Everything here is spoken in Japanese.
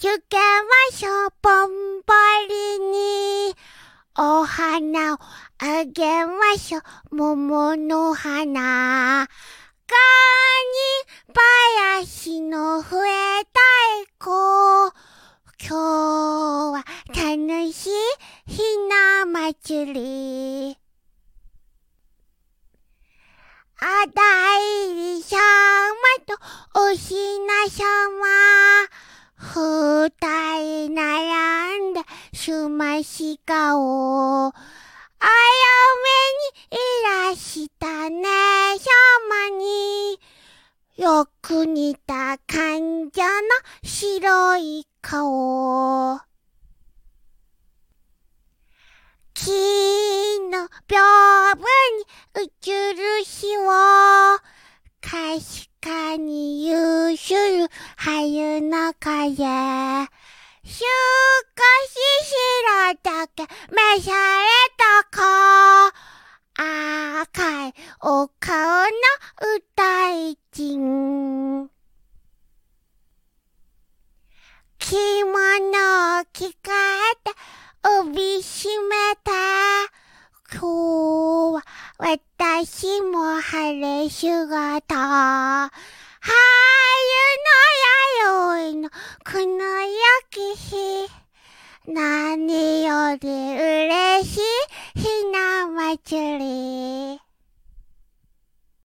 受けましょ、ぼんぼりに。お花をあげましょう、桃の花。ガニ林の笛太鼓。今日は楽しいひな祭り。あだいりさまとおひなさま。並んでしまし顔。あやめにいらしたね、しゃまに。よく似た患者の白い顔。木の屏風に映る日を、かしかに優秀る春の風。少し白だけ召されたか。赤いお顔の歌い人。着物を着替えて帯締めて。今日は私も晴れ姿。春の弥生のこの良き日。何より嬉しいひな祭り。